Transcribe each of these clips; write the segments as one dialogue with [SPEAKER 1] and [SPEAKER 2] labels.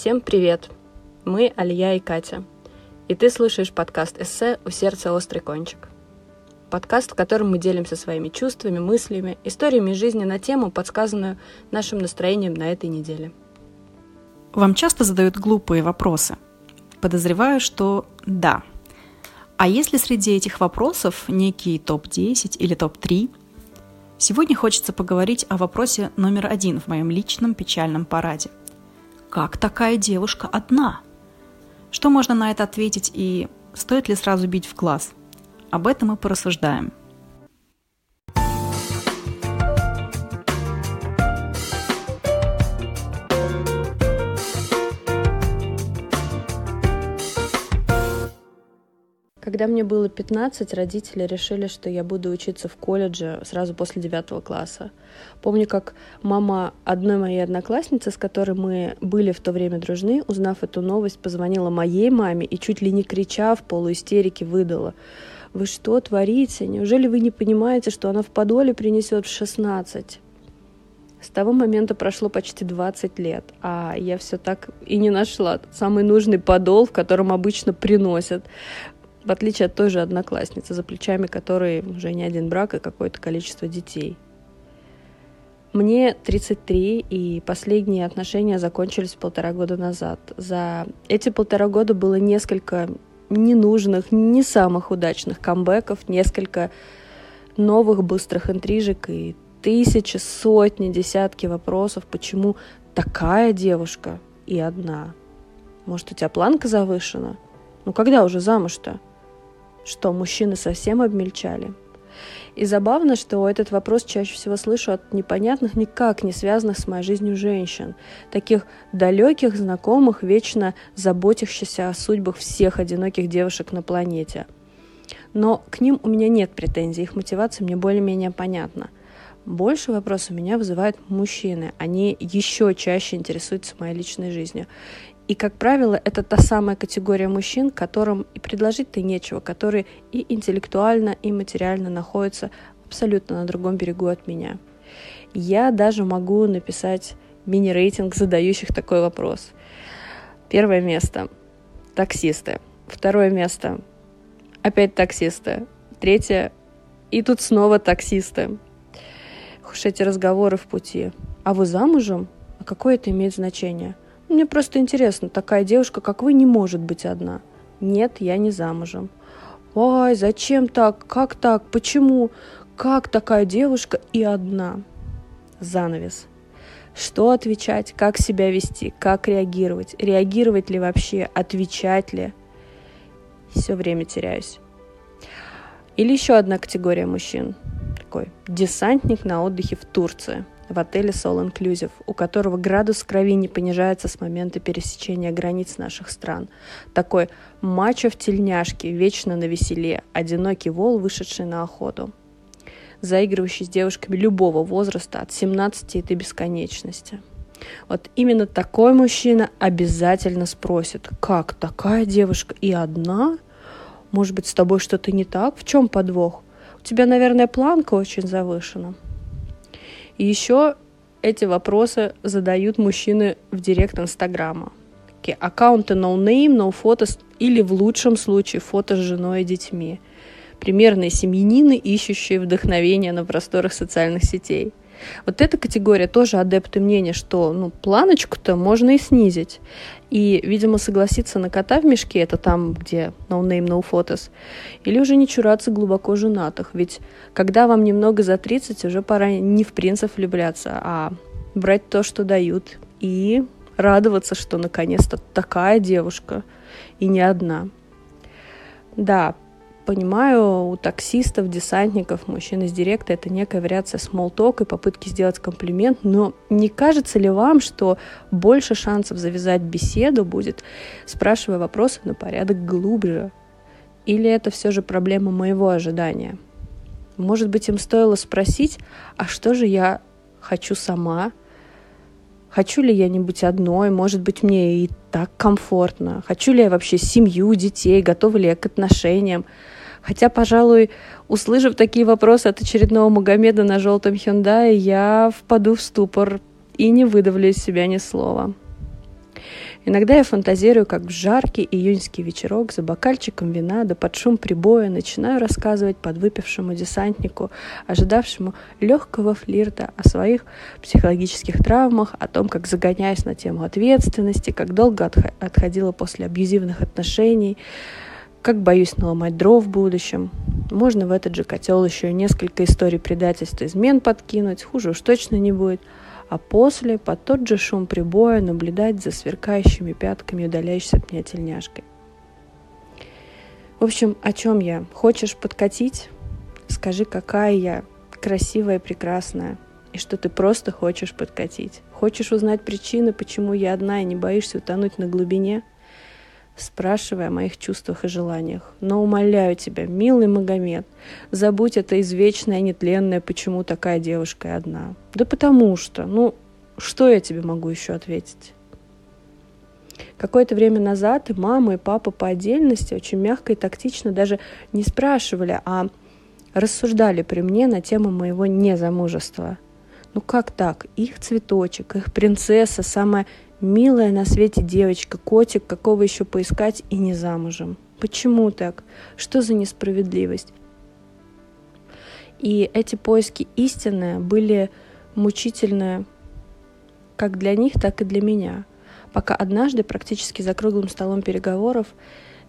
[SPEAKER 1] Всем привет! Мы Алия и Катя. И ты слушаешь подкаст «Эссе. У сердца острый кончик». Подкаст, в котором мы делимся своими чувствами, мыслями, историями жизни на тему, подсказанную нашим настроением на этой неделе.
[SPEAKER 2] Вам часто задают глупые вопросы? Подозреваю, что да. А если среди этих вопросов некий топ-10 или топ-3, сегодня хочется поговорить о вопросе номер один в моем личном печальном параде – как такая девушка одна? Что можно на это ответить и стоит ли сразу бить в глаз? Об этом мы порассуждаем –
[SPEAKER 1] Когда мне было 15, родители решили, что я буду учиться в колледже сразу после 9 класса. Помню, как мама одной моей одноклассницы, с которой мы были в то время дружны, узнав эту новость, позвонила моей маме и чуть ли не крича в полуистерике выдала. «Вы что творите? Неужели вы не понимаете, что она в подоле принесет в 16?» С того момента прошло почти 20 лет, а я все так и не нашла самый нужный подол, в котором обычно приносят в отличие от той же одноклассницы, за плечами которой уже не один брак и какое-то количество детей. Мне 33, и последние отношения закончились полтора года назад. За эти полтора года было несколько ненужных, не самых удачных камбэков, несколько новых быстрых интрижек и тысячи, сотни, десятки вопросов, почему такая девушка и одна. Может, у тебя планка завышена? Ну когда уже замуж-то? Что мужчины совсем обмельчали. И забавно, что этот вопрос чаще всего слышу от непонятных, никак не связанных с моей жизнью женщин, таких далеких, знакомых, вечно заботящихся о судьбах всех одиноких девушек на планете. Но к ним у меня нет претензий, их мотивация мне более-менее понятна. Больше вопросов меня вызывают мужчины. Они еще чаще интересуются моей личной жизнью. И, как правило, это та самая категория мужчин, которым и предложить-то нечего, которые и интеллектуально, и материально находятся абсолютно на другом берегу от меня. Я даже могу написать мини-рейтинг задающих такой вопрос. Первое место – таксисты. Второе место – опять таксисты. Третье – и тут снова таксисты. Уж эти разговоры в пути. А вы замужем? А какое это имеет значение? Мне просто интересно, такая девушка, как вы, не может быть одна. Нет, я не замужем. Ой, зачем так? Как так? Почему? Как такая девушка и одна? Занавес. Что отвечать, как себя вести, как реагировать, реагировать ли вообще, отвечать ли. Все время теряюсь. Или еще одна категория мужчин. Такой десантник на отдыхе в Турции – в отеле Sol Inclusive, у которого градус крови не понижается с момента пересечения границ наших стран. Такой мачо в тельняшке, вечно на веселе, одинокий вол, вышедший на охоту. Заигрывающий с девушками любого возраста, от 17 и до бесконечности. Вот именно такой мужчина обязательно спросит, как такая девушка и одна? Может быть, с тобой что-то не так? В чем подвох? У тебя, наверное, планка очень завышена. И еще эти вопросы задают мужчины в директ Инстаграма. Такие аккаунты no name, no photos или в лучшем случае фото с женой и детьми. Примерные семьянины, ищущие вдохновение на просторах социальных сетей. Вот эта категория тоже адепты мнения, что ну, планочку-то можно и снизить. И, видимо, согласиться на кота в мешке, это там, где no name, no photos, или уже не чураться глубоко женатых. Ведь когда вам немного за 30, уже пора не в принцев влюбляться, а брать то, что дают, и радоваться, что наконец-то такая девушка, и не одна. Да, понимаю, у таксистов, десантников, мужчин из директа это некая вариация small и попытки сделать комплимент, но не кажется ли вам, что больше шансов завязать беседу будет, спрашивая вопросы на порядок глубже? Или это все же проблема моего ожидания? Может быть, им стоило спросить, а что же я хочу сама? Хочу ли я не быть одной? Может быть, мне и так комфортно? Хочу ли я вообще семью, детей? Готова ли я к отношениям? Хотя, пожалуй, услышав такие вопросы от очередного Магомеда на желтом Hyundai, я впаду в ступор и не выдавлю из себя ни слова. Иногда я фантазирую, как в жаркий июньский вечерок за бокальчиком вина да под шум прибоя начинаю рассказывать подвыпившему десантнику, ожидавшему легкого флирта о своих психологических травмах, о том, как загоняюсь на тему ответственности, как долго отходила после абьюзивных отношений, как боюсь наломать дров в будущем. Можно в этот же котел еще несколько историй предательства измен подкинуть, хуже уж точно не будет – а после под тот же шум прибоя наблюдать за сверкающими пятками удаляющейся от меня тельняшкой. В общем, о чем я? Хочешь подкатить? Скажи, какая я красивая и прекрасная, и что ты просто хочешь подкатить. Хочешь узнать причины, почему я одна и не боишься утонуть на глубине? Спрашивая о моих чувствах и желаниях. Но умоляю тебя, милый Магомед, забудь это извечное, нетленное, почему такая девушка и одна. Да потому что, ну, что я тебе могу еще ответить? Какое-то время назад и мама, и папа по отдельности очень мягко и тактично даже не спрашивали, а рассуждали при мне на тему моего незамужества. Ну как так? Их цветочек, их принцесса, самая Милая на свете девочка, котик, какого еще поискать и не замужем. Почему так? Что за несправедливость? И эти поиски истины были мучительные как для них, так и для меня. Пока однажды, практически за круглым столом переговоров,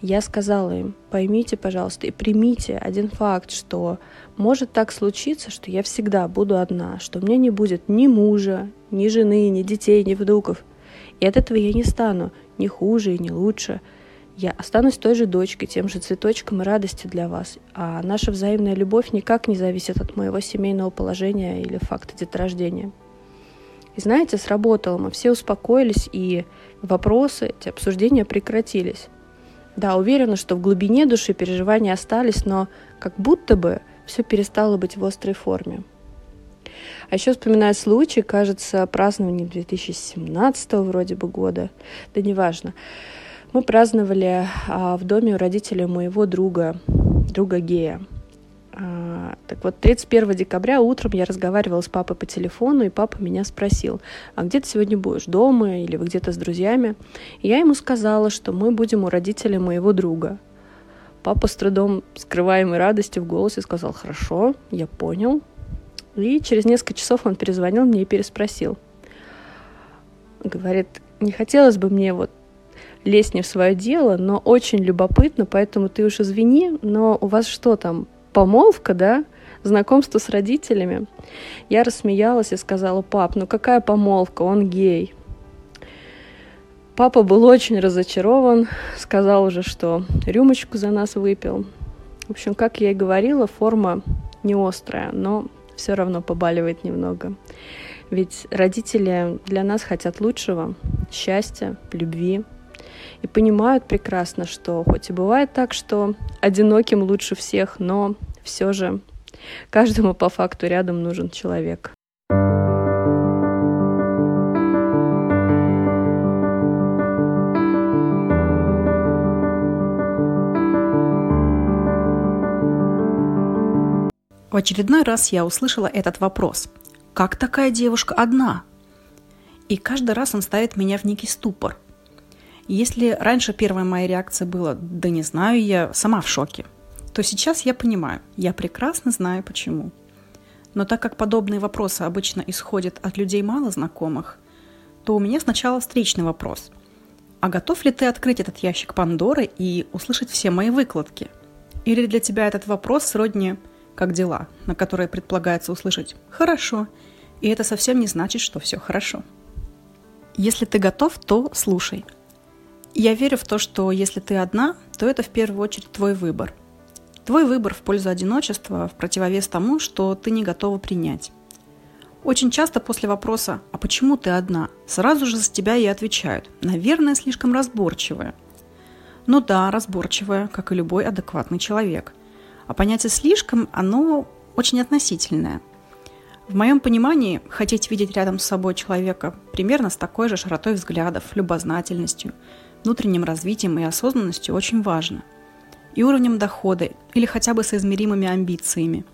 [SPEAKER 1] я сказала им, поймите, пожалуйста, и примите один факт, что может так случиться, что я всегда буду одна, что у меня не будет ни мужа, ни жены, ни детей, ни внуков. И от этого я не стану ни хуже и ни лучше. Я останусь той же дочкой, тем же цветочком и радостью для вас. А наша взаимная любовь никак не зависит от моего семейного положения или факта деторождения. И знаете, сработало. Мы все успокоились, и вопросы, эти обсуждения прекратились. Да, уверена, что в глубине души переживания остались, но как будто бы все перестало быть в острой форме. А еще вспоминаю случай, кажется, празднование 2017 вроде бы года, да неважно. Мы праздновали а, в доме у родителей моего друга, друга гея. А, так вот, 31 декабря утром я разговаривала с папой по телефону, и папа меня спросил, а где ты сегодня будешь, дома или вы где-то с друзьями? И я ему сказала, что мы будем у родителей моего друга. Папа с трудом скрываемой радостью в голосе сказал, хорошо, я понял, и через несколько часов он перезвонил мне и переспросил. Говорит, не хотелось бы мне вот лезть не в свое дело, но очень любопытно, поэтому ты уж извини, но у вас что там, помолвка, да? Знакомство с родителями? Я рассмеялась и сказала, пап, ну какая помолвка, он гей. Папа был очень разочарован, сказал уже, что рюмочку за нас выпил. В общем, как я и говорила, форма не острая, но все равно побаливает немного. Ведь родители для нас хотят лучшего, счастья, любви. И понимают прекрасно, что хоть и бывает так, что одиноким лучше всех, но все же каждому по факту рядом нужен человек.
[SPEAKER 2] В очередной раз я услышала этот вопрос. Как такая девушка одна? И каждый раз он ставит меня в некий ступор. Если раньше первая моя реакция была «да не знаю, я сама в шоке», то сейчас я понимаю, я прекрасно знаю почему. Но так как подобные вопросы обычно исходят от людей мало знакомых, то у меня сначала встречный вопрос. А готов ли ты открыть этот ящик Пандоры и услышать все мои выкладки? Или для тебя этот вопрос сродни как дела, на которые предполагается услышать «хорошо», и это совсем не значит, что все хорошо. Если ты готов, то слушай. Я верю в то, что если ты одна, то это в первую очередь твой выбор. Твой выбор в пользу одиночества в противовес тому, что ты не готова принять. Очень часто после вопроса «А почему ты одна?» сразу же за тебя и отвечают «Наверное, слишком разборчивая». Ну да, разборчивая, как и любой адекватный человек. А понятие «слишком» оно очень относительное. В моем понимании, хотеть видеть рядом с собой человека примерно с такой же широтой взглядов, любознательностью, внутренним развитием и осознанностью очень важно. И уровнем дохода, или хотя бы соизмеримыми амбициями.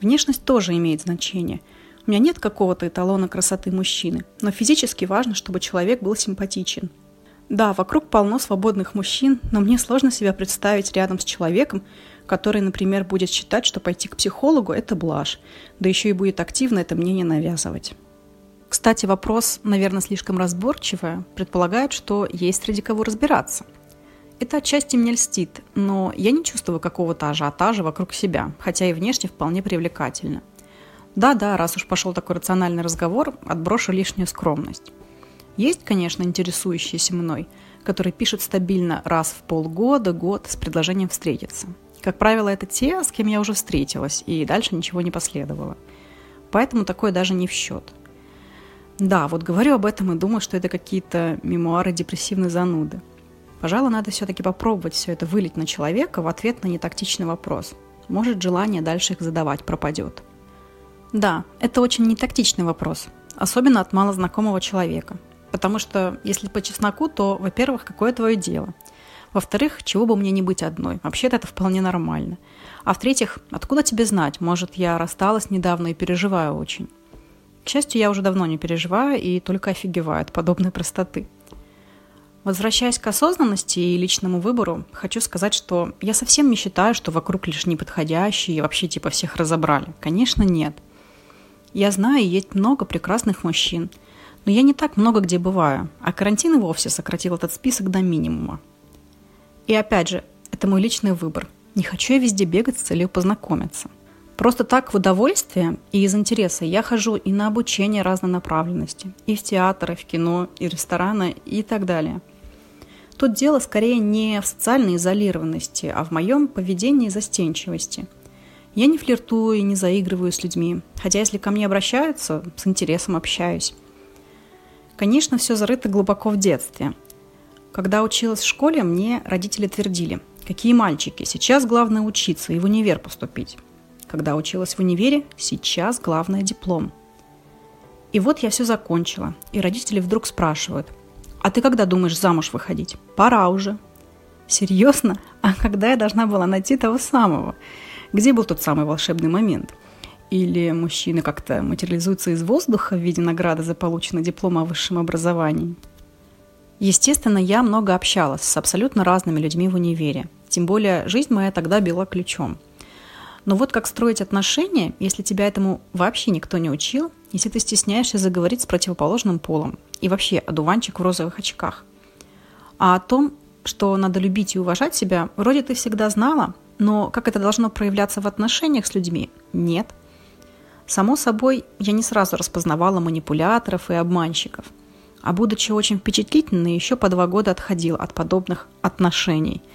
[SPEAKER 2] Внешность тоже имеет значение. У меня нет какого-то эталона красоты мужчины, но физически важно, чтобы человек был симпатичен. Да, вокруг полно свободных мужчин, но мне сложно себя представить рядом с человеком, который, например, будет считать, что пойти к психологу – это блажь, да еще и будет активно это мнение навязывать. Кстати, вопрос, наверное, слишком разборчивый, предполагает, что есть ради кого разбираться. Это отчасти мне льстит, но я не чувствую какого-то ажиотажа вокруг себя, хотя и внешне вполне привлекательно. Да-да, раз уж пошел такой рациональный разговор, отброшу лишнюю скромность. Есть, конечно, интересующиеся мной, которые пишут стабильно раз в полгода, год с предложением встретиться. Как правило, это те, с кем я уже встретилась, и дальше ничего не последовало. Поэтому такое даже не в счет. Да, вот говорю об этом и думаю, что это какие-то мемуары депрессивной зануды. Пожалуй, надо все-таки попробовать все это вылить на человека в ответ на нетактичный вопрос. Может, желание дальше их задавать пропадет. Да, это очень нетактичный вопрос, особенно от малознакомого человека. Потому что, если по чесноку, то, во-первых, какое твое дело? Во-вторых, чего бы мне не быть одной? Вообще-то это вполне нормально. А в-третьих, откуда тебе знать? Может, я рассталась недавно и переживаю очень. К счастью, я уже давно не переживаю и только офигеваю от подобной простоты. Возвращаясь к осознанности и личному выбору, хочу сказать, что я совсем не считаю, что вокруг лишь неподходящие и вообще типа всех разобрали. Конечно, нет. Я знаю, есть много прекрасных мужчин, но я не так много где бываю, а карантин и вовсе сократил этот список до минимума. И опять же, это мой личный выбор. Не хочу я везде бегать с целью познакомиться. Просто так в удовольствие и из интереса я хожу и на обучение разной направленности, и в театр, и в кино, и рестораны, и так далее. Тут дело скорее не в социальной изолированности, а в моем поведении застенчивости. Я не флиртую и не заигрываю с людьми, хотя если ко мне обращаются, с интересом общаюсь. Конечно, все зарыто глубоко в детстве. Когда училась в школе, мне родители твердили, какие мальчики, сейчас главное учиться и в универ поступить. Когда училась в универе, сейчас главное диплом. И вот я все закончила, и родители вдруг спрашивают, а ты когда думаешь замуж выходить? Пора уже. Серьезно? А когда я должна была найти того самого? Где был тот самый волшебный момент? Или мужчина как-то материализуется из воздуха в виде награды за полученный диплом о высшем образовании? Естественно, я много общалась с абсолютно разными людьми в универе. Тем более, жизнь моя тогда била ключом – но вот как строить отношения, если тебя этому вообще никто не учил, если ты стесняешься заговорить с противоположным полом и вообще одуванчик в розовых очках. А о том, что надо любить и уважать себя, вроде ты всегда знала, но как это должно проявляться в отношениях с людьми – нет. Само собой, я не сразу распознавала манипуляторов и обманщиков. А будучи очень впечатлительной, еще по два года отходила от подобных отношений –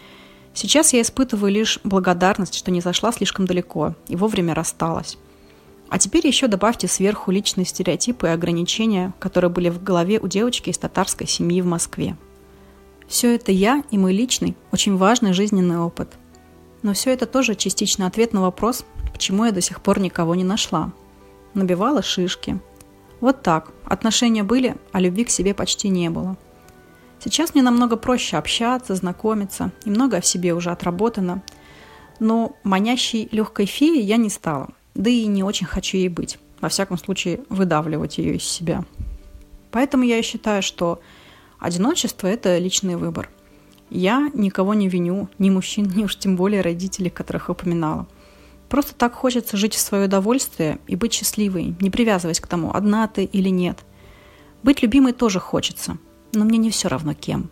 [SPEAKER 2] Сейчас я испытываю лишь благодарность, что не зашла слишком далеко и вовремя рассталась. А теперь еще добавьте сверху личные стереотипы и ограничения, которые были в голове у девочки из татарской семьи в Москве. Все это я и мой личный, очень важный жизненный опыт. Но все это тоже частично ответ на вопрос, почему я до сих пор никого не нашла. Набивала шишки. Вот так. Отношения были, а любви к себе почти не было. Сейчас мне намного проще общаться, знакомиться, и много в себе уже отработано. Но манящей легкой феей я не стала, да и не очень хочу ей быть. Во всяком случае, выдавливать ее из себя. Поэтому я считаю, что одиночество – это личный выбор. Я никого не виню, ни мужчин, ни уж тем более родителей, которых упоминала. Просто так хочется жить в свое удовольствие и быть счастливой, не привязываясь к тому, одна ты или нет. Быть любимой тоже хочется – но мне не все равно кем.